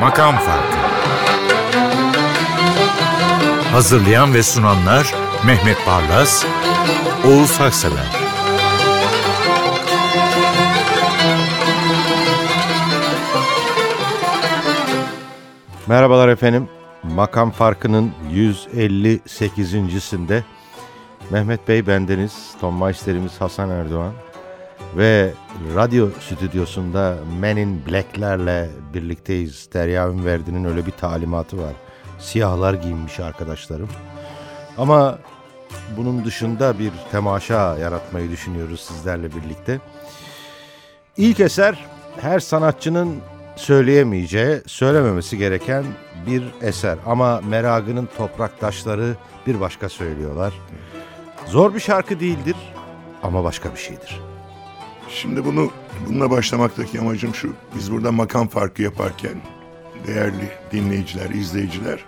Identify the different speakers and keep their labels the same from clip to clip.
Speaker 1: Makam Farkı Hazırlayan ve sunanlar Mehmet Barlas, Oğuz Haksever
Speaker 2: Merhabalar efendim. Makam Farkı'nın 158.sinde Mehmet Bey bendeniz, Tom Meister'imiz Hasan Erdoğan ve radyo stüdyosunda Men in Black'lerle birlikteyiz. Derya Ünverdi'nin öyle bir talimatı var. Siyahlar giyinmiş arkadaşlarım. Ama bunun dışında bir temaşa yaratmayı düşünüyoruz sizlerle birlikte. İlk eser her sanatçının söyleyemeyeceği, söylememesi gereken bir eser. Ama Meragı'nın topraktaşları bir başka söylüyorlar. Zor bir şarkı değildir ama başka bir şeydir.
Speaker 3: Şimdi bunu bununla başlamaktaki amacım şu. Biz burada makam farkı yaparken değerli dinleyiciler, izleyiciler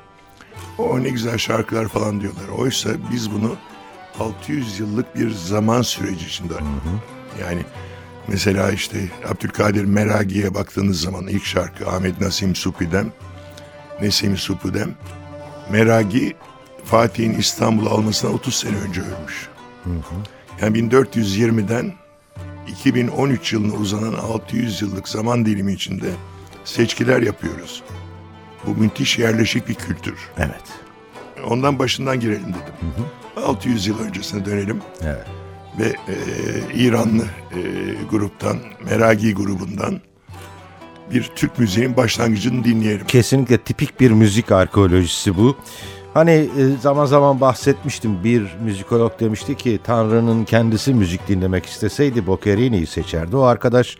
Speaker 3: o ne güzel şarkılar falan diyorlar. Oysa biz bunu 600 yıllık bir zaman süreci içinde. Yani mesela işte Abdülkadir Meragi'ye baktığınız zaman ilk şarkı Ahmet Nasim Supidem, Nesim Supidem. Meragi Fatih'in İstanbul'u almasına 30 sene önce ölmüş. Yani 1420'den 2013 yılına uzanan 600 yıllık zaman dilimi içinde seçkiler yapıyoruz. Bu müthiş yerleşik bir kültür.
Speaker 2: Evet.
Speaker 3: Ondan başından girelim dedim. 600 yıl öncesine dönelim
Speaker 2: Evet.
Speaker 3: Ve e, İranlı e, gruptan, Meragi grubundan bir Türk müziğinin başlangıcını dinleyelim.
Speaker 2: Kesinlikle tipik bir müzik arkeolojisi bu. Hani e, zaman zaman bahsetmiştim bir müzikolog demişti ki Tanrı'nın kendisi müzik dinlemek isteseydi Boccherini'yi seçerdi. O arkadaş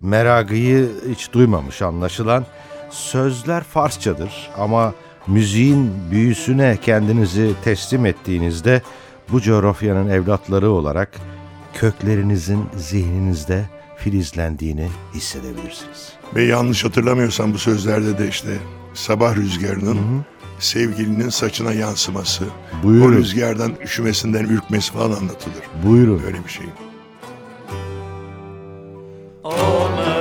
Speaker 2: Meragı'yı hiç duymamış anlaşılan. Sözler Farsçadır ama müziğin büyüsüne kendinizi teslim ettiğinizde bu coğrafyanın evlatları olarak köklerinizin zihninizde filizlendiğini hissedebilirsiniz.
Speaker 3: Ve yanlış hatırlamıyorsam bu sözlerde de işte sabah rüzgarının sevgilinin saçına yansıması, o
Speaker 2: Buyurun.
Speaker 3: rüzgardan üşümesinden ürkmesi falan anlatılır.
Speaker 2: Buyurun.
Speaker 3: Öyle bir şey.
Speaker 4: از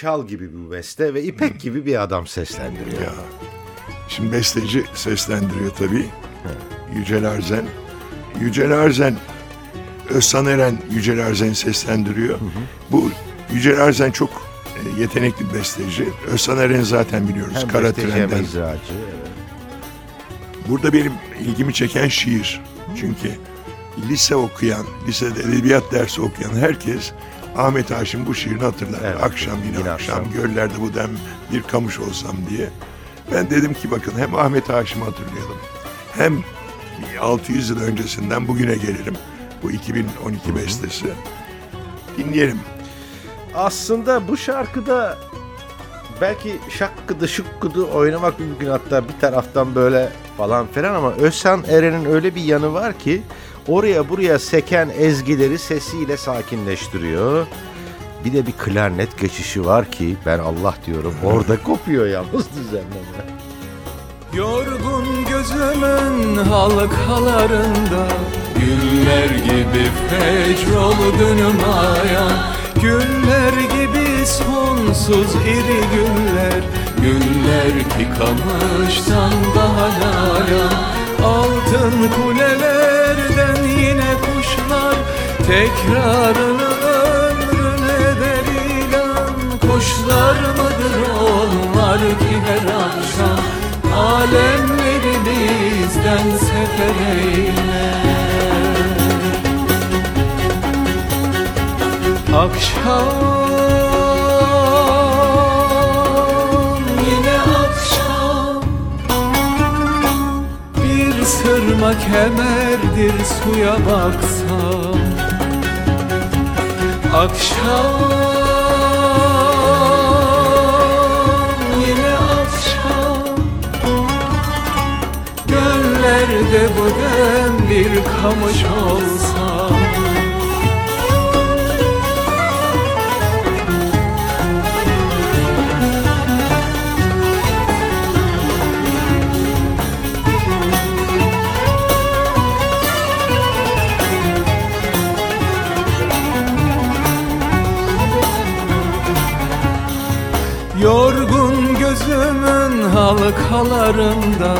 Speaker 2: şal gibi bir beste ve İpek gibi bir adam seslendiriyor.
Speaker 3: Ya. Şimdi besteci seslendiriyor tabii. Yücel Arzen. Yücel Arzen, Özsan Eren Yücel Arzen seslendiriyor. Bu Yücel Arzen çok e, yetenekli bir besteci. Özsan Eren zaten biliyoruz.
Speaker 2: Hem
Speaker 3: Kara
Speaker 2: besteci hem
Speaker 3: Tren'den.
Speaker 2: icracı. evet.
Speaker 3: Burada benim ilgimi çeken şiir. Çünkü lise okuyan, lisede edebiyat dersi okuyan herkes Ahmet Haşim bu şiirini hatırlar.
Speaker 2: Evet,
Speaker 3: akşam yine,
Speaker 2: yine
Speaker 3: akşam,
Speaker 2: akşam.
Speaker 3: göllerde bu dem bir kamış olsam diye. Ben dedim ki bakın hem Ahmet Haşim'i hatırlayalım. Hem 600 yıl öncesinden bugüne gelelim. Bu 2012 bestesi. Dinleyelim.
Speaker 2: Aslında bu şarkıda belki şakkıdı şıkkıdı oynamak mümkün hatta bir taraftan böyle falan filan ama Özhan Eren'in öyle bir yanı var ki oraya buraya seken ezgileri sesiyle sakinleştiriyor. Bir de bir klarnet geçişi var ki ben Allah diyorum orada kopuyor yalnız düzenleme.
Speaker 5: Yorgun gözümün halkalarında Güller gibi fecr oldun ayan Güller gibi sonsuz iri güller Güller ki kamıştan daha layan Altın kulelerden yine kuşlar Tekrarını ömrüne der ilan. Kuşlar mıdır onlar ki her akşam Alemlerimizden sefer eyler? Akşam sırma kemerdir suya baksam. Akşam yine akşam. Göllerde bu bir kamış olsam halkalarında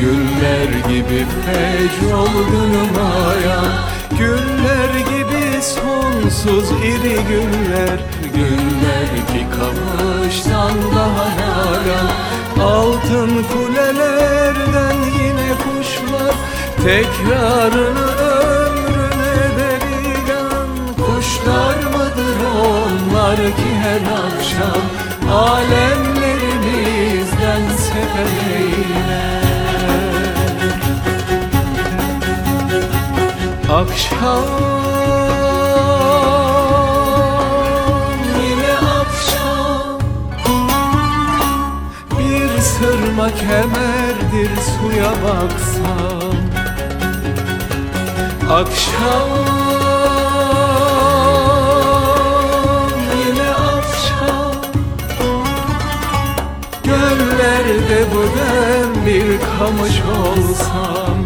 Speaker 5: Güller gibi fecr oldum ayan Güller gibi sonsuz iri güller Güller ki kamıştan daha nalan Altın kulelerden yine kuşlar Tekrarını ömrüne derigan Kuşlar mıdır onlar ki her akşam Alemlerimizden Akşam yine akşam. Bir sırma kemerdir suya baksam. Akşam. Göllerde bu dem bir kamış olsam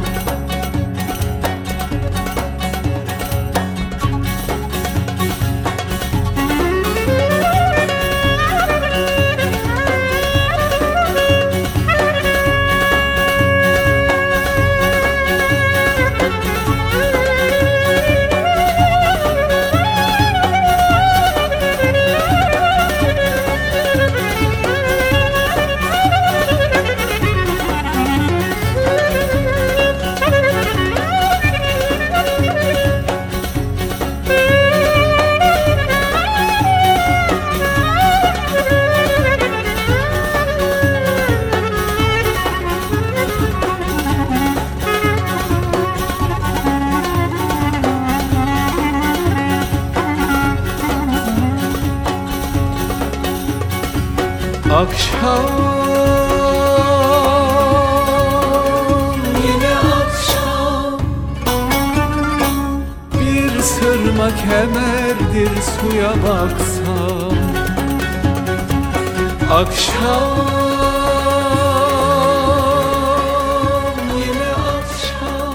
Speaker 5: suya baksam Akşam yine akşam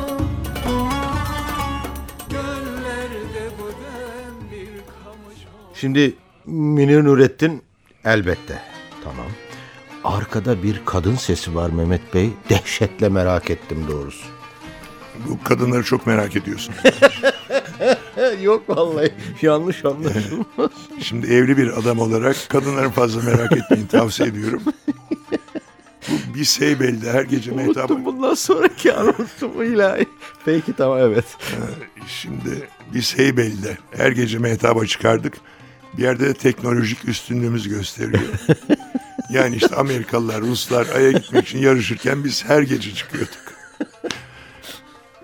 Speaker 5: Göllerde bu dem bir kamış olur.
Speaker 2: Şimdi Münir Nurettin elbette. Tamam. Arkada bir kadın sesi var Mehmet Bey. Dehşetle merak ettim doğrusu.
Speaker 3: Bu kadınları çok merak ediyorsun.
Speaker 2: Yok vallahi yanlış anlaşılma.
Speaker 3: Şimdi evli bir adam olarak kadınları fazla merak etmeyin tavsiye ediyorum. Bu bir Seybel'de her gece mehtap...
Speaker 2: Unuttum bundan sonraki anonsumu ilahi. Peki tamam evet.
Speaker 3: Şimdi biz Heybeli'de her gece mehtaba çıkardık. Bir yerde de teknolojik üstünlüğümüz gösteriyor. yani işte Amerikalılar, Ruslar Ay'a gitmek için yarışırken biz her gece çıkıyorduk.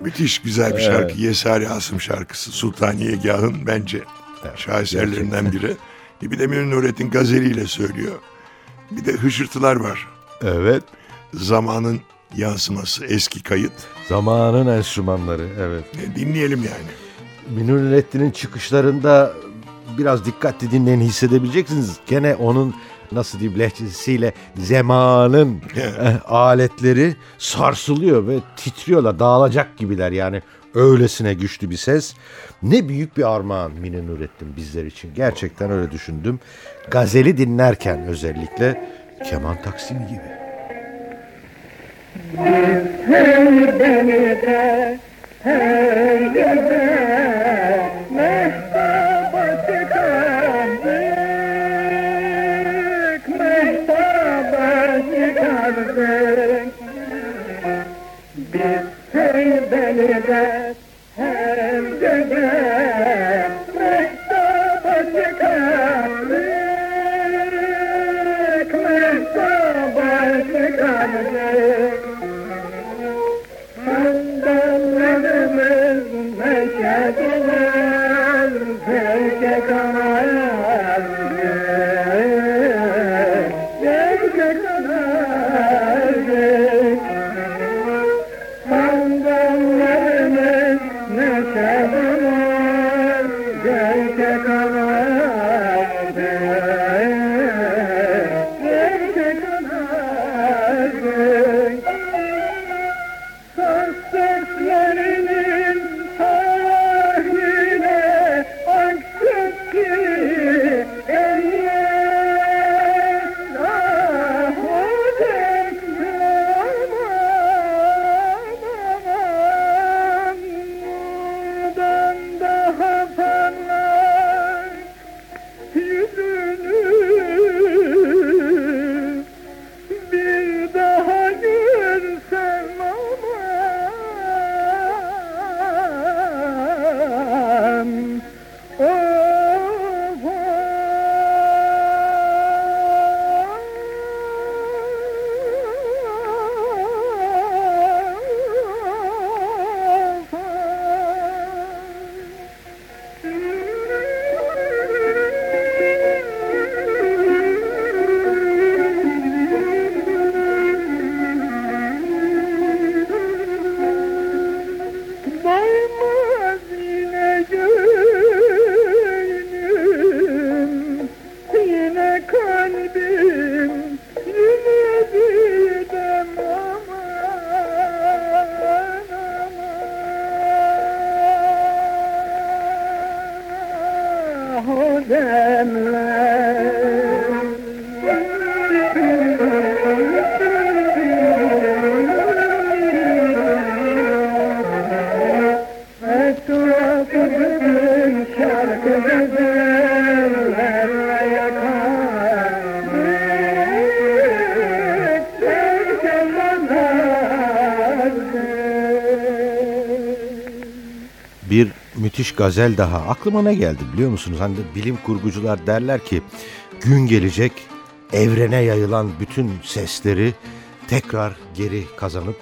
Speaker 3: Müthiş güzel bir şarkı. Yesari Asım şarkısı. Sultaniye Gah'ın bence şaheserlerinden biri. Bir de Münir Nurettin gazeliyle söylüyor. Bir de hışırtılar var.
Speaker 2: Evet.
Speaker 3: Zamanın yansıması, eski kayıt.
Speaker 2: Zamanın enstrümanları evet.
Speaker 3: E, dinleyelim yani.
Speaker 2: Münir Nurettin'in çıkışlarında biraz dikkatli dinleyin hissedebileceksiniz. Gene onun nasıl diyeyim lehçesiyle zamanın eh, aletleri sarsılıyor ve titriyorlar. Dağılacak gibiler yani öylesine güçlü bir ses. Ne büyük bir armağan Münir Nurettin bizler için. Gerçekten öyle düşündüm. Gazeli dinlerken özellikle keman taksimi gibi.
Speaker 6: Sesler
Speaker 2: müthiş gazel daha. Aklıma ne geldi biliyor musunuz? Hani de bilim kurgucular derler ki gün gelecek evrene yayılan bütün sesleri tekrar geri kazanıp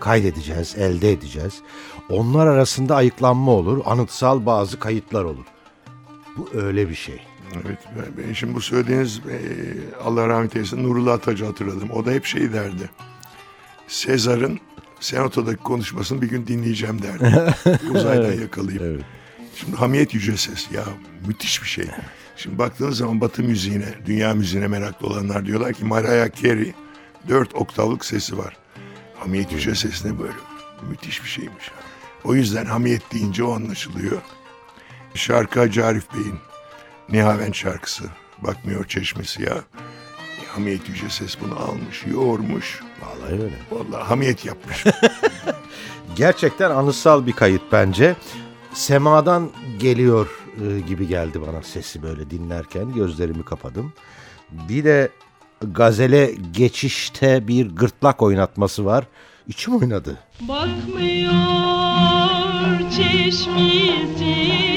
Speaker 2: kaydedeceğiz, elde edeceğiz. Onlar arasında ayıklanma olur, anıtsal bazı kayıtlar olur. Bu öyle bir şey.
Speaker 3: Evet, ben, şimdi bu söylediğiniz e, Allah rahmet eylesin Nurullah Atacı hatırladım. O da hep şey derdi. Sezar'ın senatodaki konuşmasını bir gün dinleyeceğim derdi. Uzaydan yakalayıp.
Speaker 2: Evet.
Speaker 3: Şimdi Hamiyet Yüce Ses ya müthiş bir şey. Şimdi baktığınız zaman Batı müziğine, dünya müziğine meraklı olanlar diyorlar ki Mariah Carey dört oktavlık sesi var. Hamiyet Yüce Ses ne böyle? Müthiş bir şeymiş. O yüzden Hamiyet deyince o anlaşılıyor. Şarkı Hacı Arif Bey'in Nihavent şarkısı. Bakmıyor çeşmesi ya. Hamiyet Yüce Ses bunu almış, yoğurmuş.
Speaker 2: Vallahi öyle.
Speaker 3: Vallahi hamiyet yapmış.
Speaker 2: Gerçekten anıtsal bir kayıt bence. Semadan geliyor e, gibi geldi bana sesi böyle dinlerken gözlerimi kapadım. Bir de gazele geçişte bir gırtlak oynatması var. İçim oynadı.
Speaker 6: Bakmıyor çeşmesi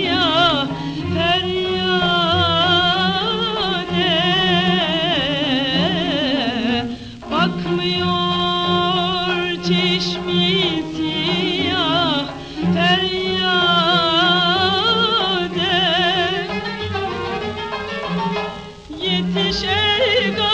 Speaker 6: ateşe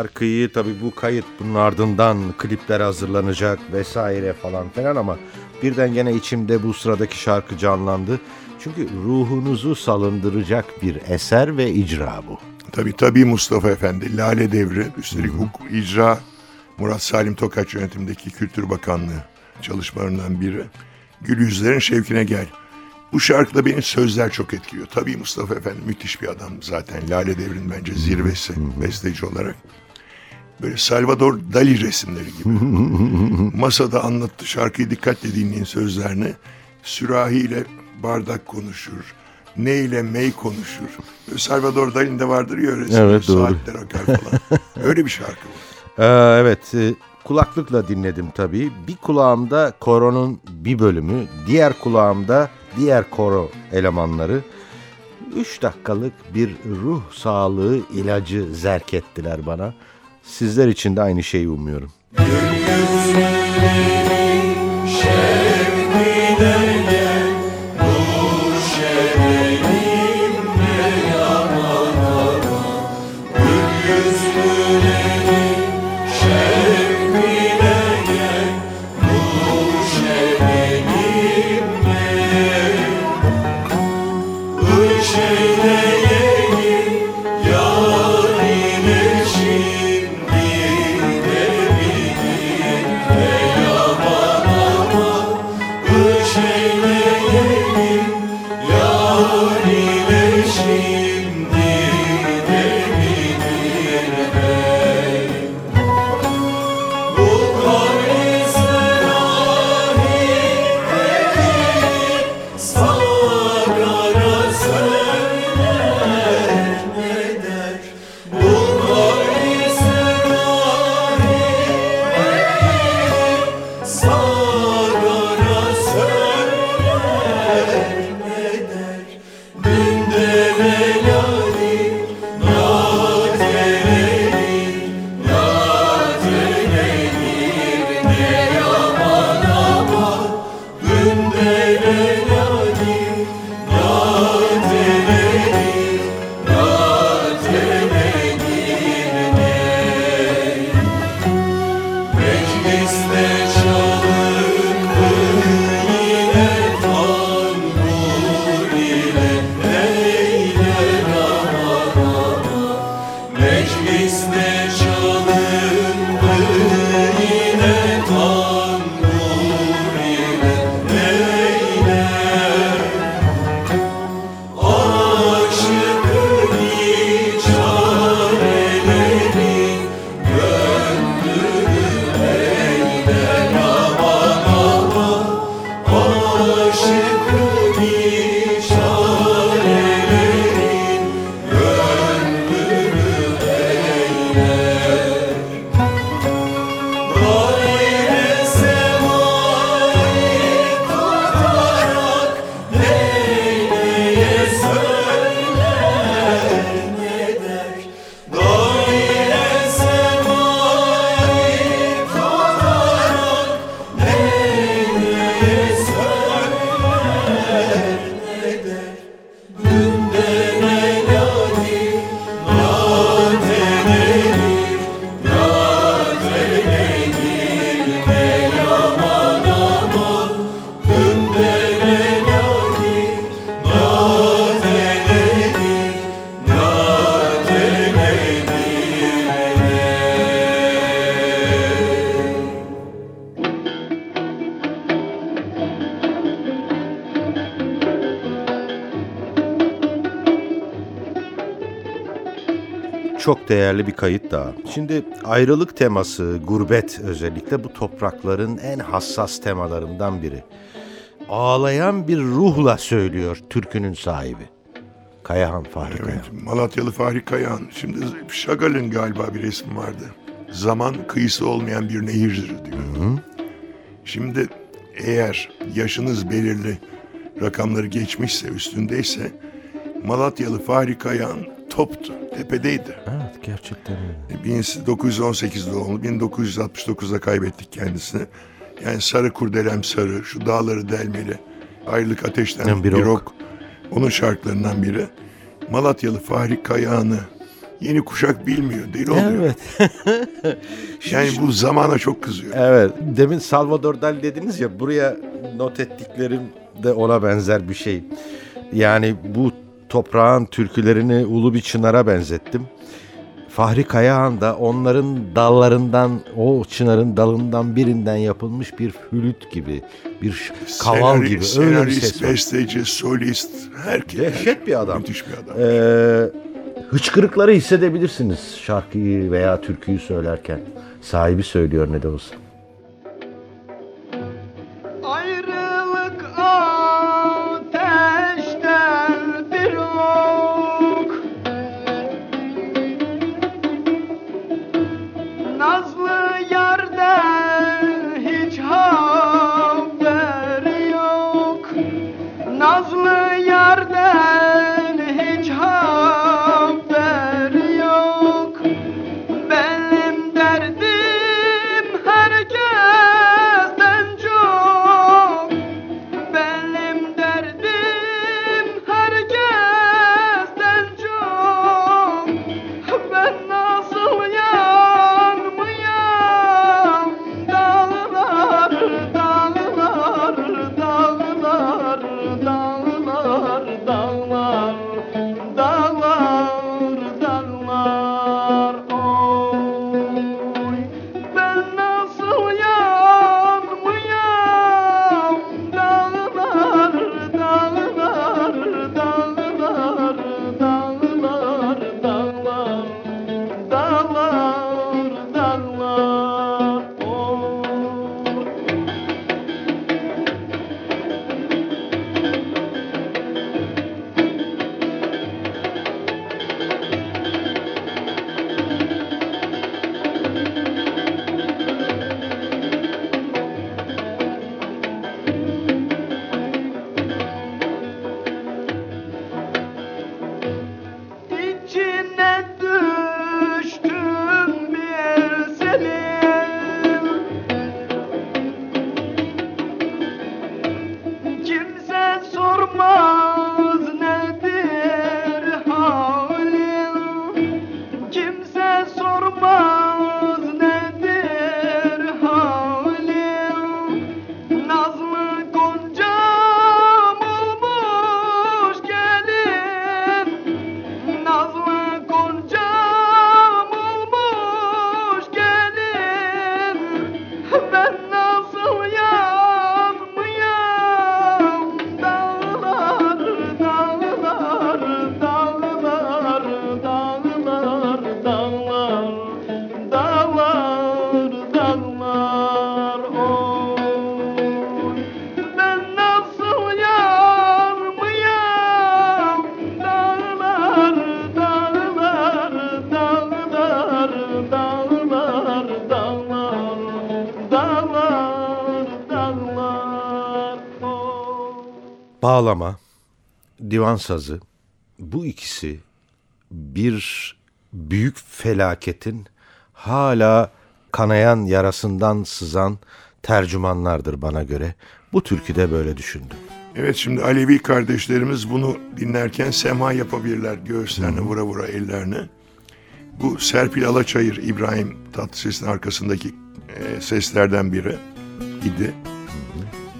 Speaker 2: şarkıyı tabii bu kayıt bunun ardından klipler hazırlanacak vesaire falan filan ama birden gene içimde bu sıradaki şarkı canlandı. Çünkü ruhunuzu salındıracak bir eser ve icra bu.
Speaker 3: Tabii tabii Mustafa Efendi, Lale Devri, üstelik hukuk icra Murat Salim Tokaç yönetimindeki Kültür Bakanlığı çalışmalarından biri. Gül yüzlerin şevkine gel. Bu şarkıda beni sözler çok etkiliyor. Tabii Mustafa Efendi müthiş bir adam zaten. Lale Devri'nin bence zirvesi besteci olarak. Böyle Salvador Dali resimleri gibi. Masada anlattı şarkıyı dikkatle dinleyin sözlerini. Sürahiyle bardak konuşur. Ne ile mey konuşur. Böyle Salvador Dali'nin de vardır ya öyle
Speaker 2: Evet, doğru.
Speaker 3: saatler akar falan. öyle bir şarkı bu.
Speaker 2: Ee, evet e, kulaklıkla dinledim tabii. Bir kulağımda koronun bir bölümü, diğer kulağımda diğer koro elemanları. Üç dakikalık bir ruh sağlığı ilacı zerk ettiler bana. Sizler için de aynı şeyi umuyorum. Çok değerli bir kayıt daha. Şimdi ayrılık teması, gurbet özellikle bu toprakların en hassas temalarından biri. Ağlayan bir ruhla söylüyor türkünün sahibi. Kayahan Fahri Kayahan.
Speaker 3: Evet, Malatyalı Fahri Kayahan. Şimdi Şagal'ın galiba bir resmi vardı. Zaman kıyısı olmayan bir nehirdir diyor. Şimdi eğer yaşınız belirli rakamları geçmişse, üstündeyse Malatyalı Fahri Kayahan toptu, tepedeydi.
Speaker 2: Evet gerçekten öyle.
Speaker 3: 1918 doğumlu, 1969'da kaybettik kendisini. Yani Sarı Kurdelem Sarı, şu dağları delmeli, ayrılık ateşten
Speaker 2: Yani
Speaker 3: bir,
Speaker 2: bir ok.
Speaker 3: ok. Onun şarkılarından biri. Malatyalı Fahri Kayağan'ı yeni kuşak bilmiyor. Deli oluyor.
Speaker 7: Evet.
Speaker 3: Yani bu zamana çok kızıyor.
Speaker 7: Evet. Demin Salvador Dali dediniz ya buraya not ettiklerim de ona benzer bir şey. Yani bu toprağın türkülerini ulu bir çınara benzettim. Fahri Kayahan da onların dallarından, o çınarın dalından birinden yapılmış bir flüt gibi, bir kaval
Speaker 3: Senari-
Speaker 7: gibi. Öyle bir
Speaker 3: senarist,
Speaker 7: ses var.
Speaker 3: besteci, solist, herkes.
Speaker 7: Dehşet bir adam.
Speaker 3: Müthiş bir adam.
Speaker 7: Ee, hıçkırıkları hissedebilirsiniz şarkıyı veya türküyü söylerken. Sahibi söylüyor ne de olsa. Bağlama, divan sazı bu ikisi bir büyük felaketin hala kanayan yarasından sızan tercümanlardır bana göre. Bu türküde böyle düşündüm.
Speaker 3: Evet şimdi Alevi kardeşlerimiz bunu dinlerken sema yapabilirler göğüslerine vura vura ellerine. Bu Serpil Alaçayır İbrahim Tatlıses'in arkasındaki e, seslerden biri idi.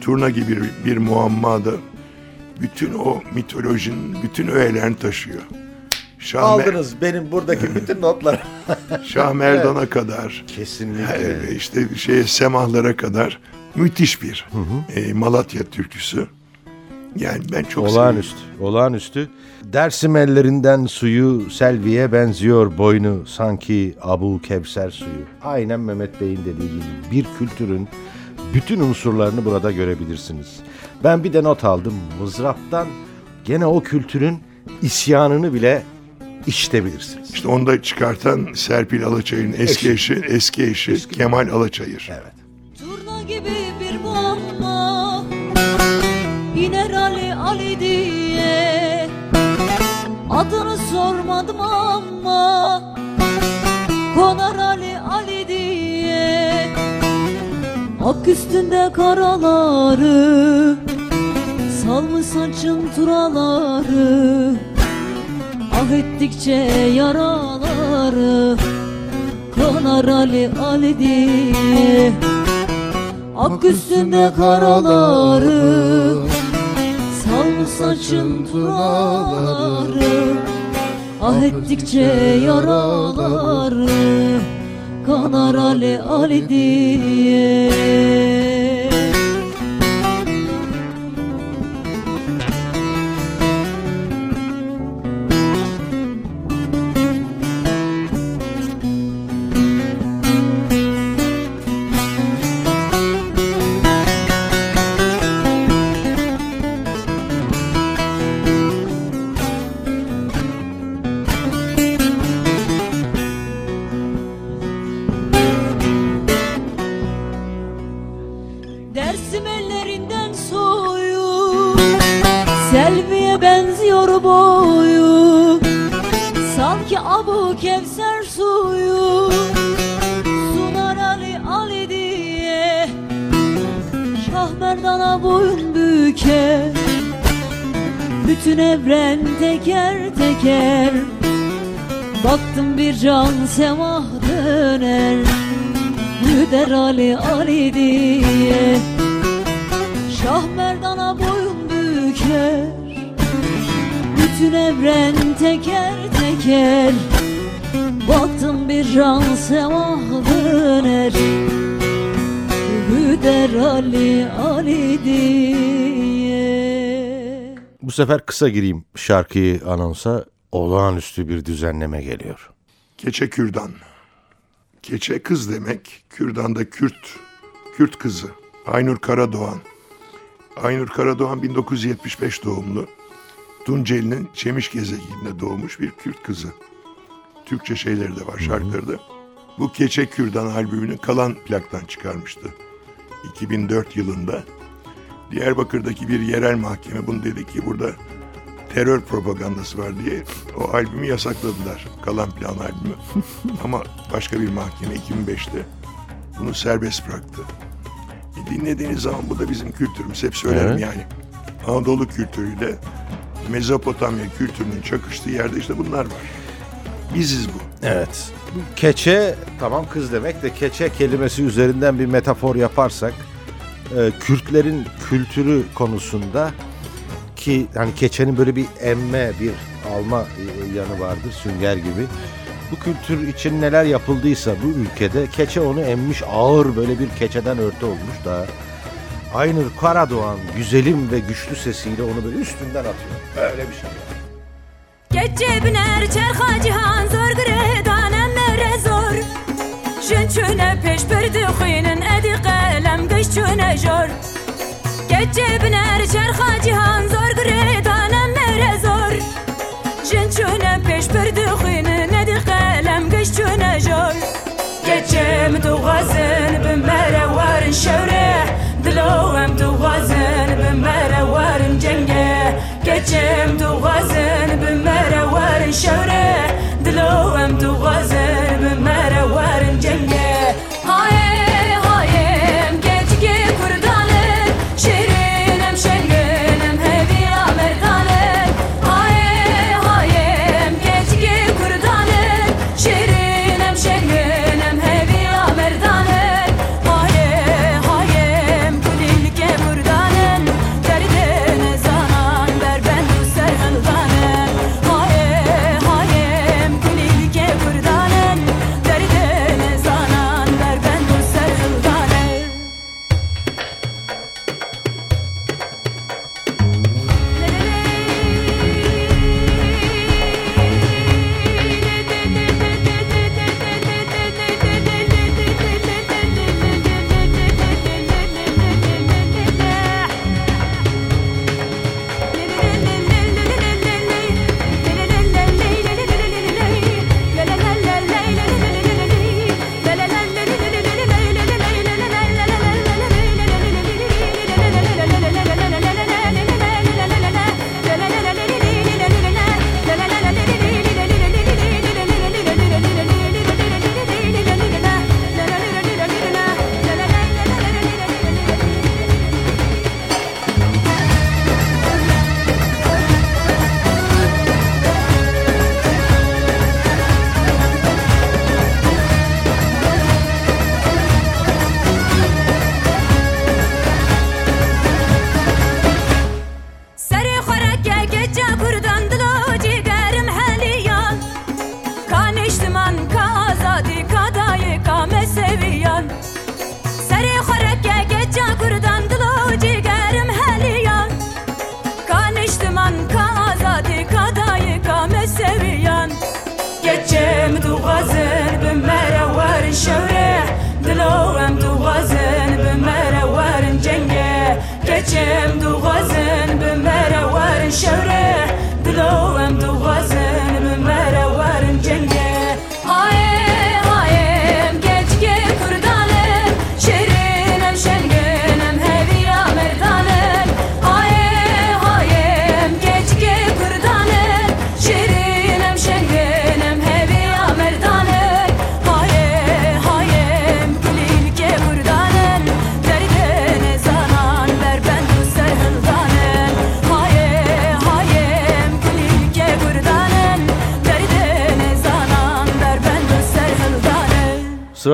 Speaker 3: Turna gibi bir, bir muamma da bütün o mitolojinin bütün öğelerini taşıyor. Şah,
Speaker 7: Aldınız benim buradaki bütün notları.
Speaker 3: Şah Merdan'a kadar
Speaker 7: Kesinlikle.
Speaker 3: işte şey semahlara kadar müthiş bir e, Malatya türküsü. Yani ben çok seviyorum.
Speaker 7: Olağanüstü, olağanüstü. Dersim ellerinden suyu selviye benziyor boynu sanki Abu Kevser suyu. Aynen Mehmet Bey'in dediği gibi bir kültürün bütün unsurlarını burada görebilirsiniz. Ben bir de not aldım. Mızraptan gene o kültürün isyanını bile işitebilirsiniz.
Speaker 3: İşte onu da çıkartan Serpil Alaçayır'ın eski eşi, eski eşi Kemal Alaçayır.
Speaker 7: Evet.
Speaker 8: Turna gibi bir muamma İner Ali Ali diye Adını sormadım ama Konar Ali Ak üstünde karaları Salmış saçın turaları. Ah ettikçe yaralar dağları Kanar Ali Ali diye Ak üstünde karaları Salmış saçın tunaları Ah ettikçe yaraları Kanar Ali Ali diye
Speaker 2: sefer kısa gireyim şarkıyı anonsa. Olağanüstü bir düzenleme geliyor.
Speaker 3: Keçe kürdan. Keçe kız demek. Kürdan da Kürt. Kürt kızı. Aynur Karadoğan. Aynur Karadoğan 1975 doğumlu. Tunceli'nin Çemiş gezegeninde doğmuş bir Kürt kızı. Türkçe şeyleri de var şarkıları da. Bu Keçe Kürdan albümünü kalan plaktan çıkarmıştı. 2004 yılında. Diyarbakır'daki bir yerel mahkeme bunu dedi ki burada terör propagandası var diye o albümü yasakladılar. Kalan plan albümü. Ama başka bir mahkeme 2005'te bunu serbest bıraktı. E, dinlediğiniz zaman bu da bizim kültürümüz. Hep söylerim
Speaker 2: Evet.
Speaker 3: yani. Anadolu kültürüyle Mezopotamya kültürünün çakıştığı yerde işte bunlar var. Biziz bu.
Speaker 2: Evet. Keçe tamam kız demek de keçe kelimesi üzerinden bir metafor yaparsak e, Kürtlerin kültürü konusunda ki hani keçenin böyle bir emme bir alma e, yanı vardır sünger gibi. Bu kültür için neler yapıldıysa bu ülkede keçe onu emmiş ağır böyle bir keçeden örtü olmuş da Aynur Karadoğan güzelim ve güçlü sesiyle onu böyle üstünden atıyor. Öyle bir şey.
Speaker 9: Geçe biner çerha cihan zor gredanem mere zor çöne peş perdi xuyinin edi geç çöne jor Geçe biner çerha cihan zor gredanem mere zor? Jin çöne peş perdi xuyinin edi qalem geç çöne jor Geçe mi tu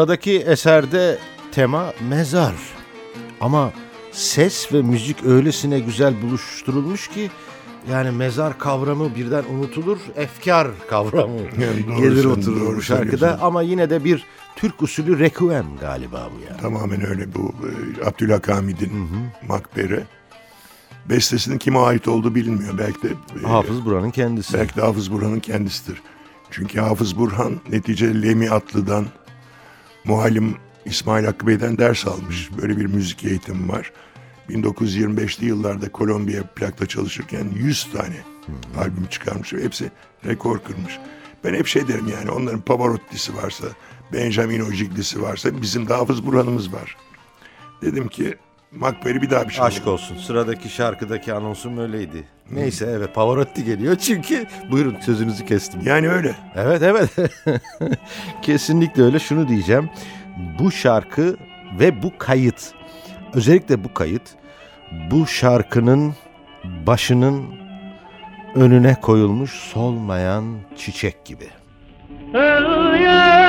Speaker 2: Sıradaki eserde tema mezar. Ama ses ve müzik öylesine güzel buluşturulmuş ki yani mezar kavramı birden unutulur, efkar kavramı
Speaker 3: Yani
Speaker 2: gelir oturur bu şarkıda. Ama yine de bir Türk usulü requiem galiba bu yani.
Speaker 3: Tamamen öyle bu e, Abdülhak Hamid'in Makbere. Bestesinin kime ait olduğu bilinmiyor. Belki de e,
Speaker 2: Hafız Buran'ın kendisi.
Speaker 3: belki de Hafız Burhan'ın kendisidir. Çünkü Hafız Burhan neticede Lemi Atlı'dan muallim İsmail Hakkı Bey'den ders almış. Böyle bir müzik eğitimi var. 1925'li yıllarda Kolombiya plakta çalışırken 100 tane albüm çıkarmış ve hepsi rekor kırmış. Ben hep şey derim yani onların Pavarotti'si varsa, Benjamin Ojigli'si varsa bizim de Hafız Burhan'ımız var. Dedim ki Makberi bir daha bir şey
Speaker 2: Aşk olsun. Sıradaki şarkıdaki anonsum öyleydi. Neyse evet Pavarotti geliyor çünkü buyurun sözünüzü kestim.
Speaker 3: Yani öyle.
Speaker 2: Evet evet. Kesinlikle öyle. Şunu diyeceğim. Bu şarkı ve bu kayıt özellikle bu kayıt bu şarkının başının önüne koyulmuş solmayan çiçek gibi.
Speaker 6: El yer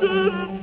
Speaker 6: to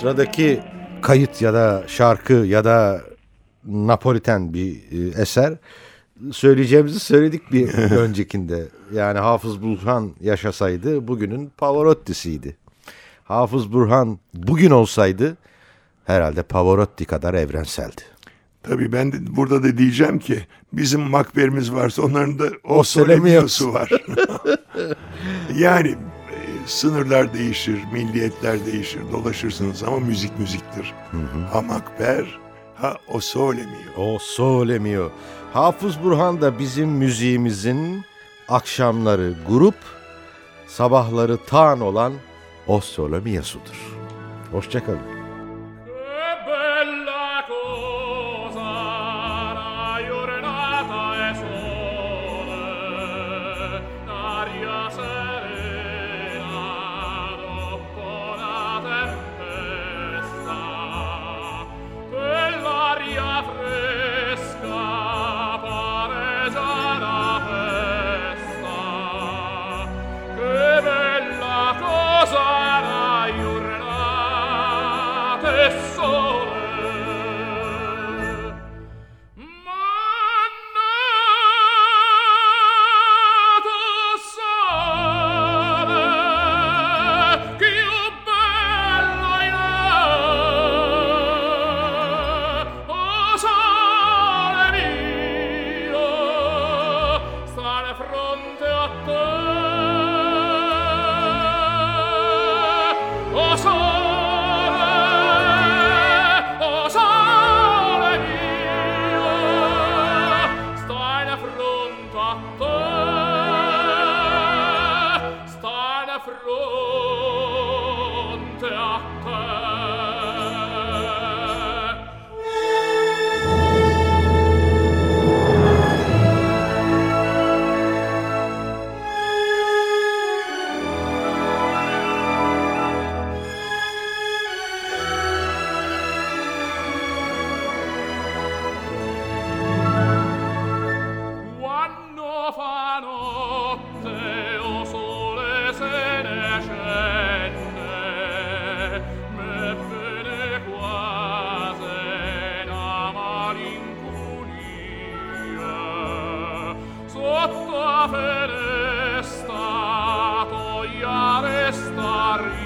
Speaker 10: Sıradaki kayıt ya da şarkı ya da Napoliten bir e, eser. Söyleyeceğimizi söyledik bir öncekinde. Yani Hafız Burhan yaşasaydı bugünün Pavarotti'siydi. Hafız Burhan bugün olsaydı herhalde Pavarotti kadar evrenseldi.
Speaker 3: Tabii ben de burada da diyeceğim ki bizim makberimiz varsa onların da o,
Speaker 10: O
Speaker 3: var. yani sınırlar değişir, milliyetler değişir, dolaşırsınız ama müzik müziktir. Ha makber, ha o söylemiyor.
Speaker 10: O söylemiyor. Hafız Burhan da bizim müziğimizin akşamları grup, sabahları tan olan o söylemiyosudur. Hoşçakalın.
Speaker 1: Maria.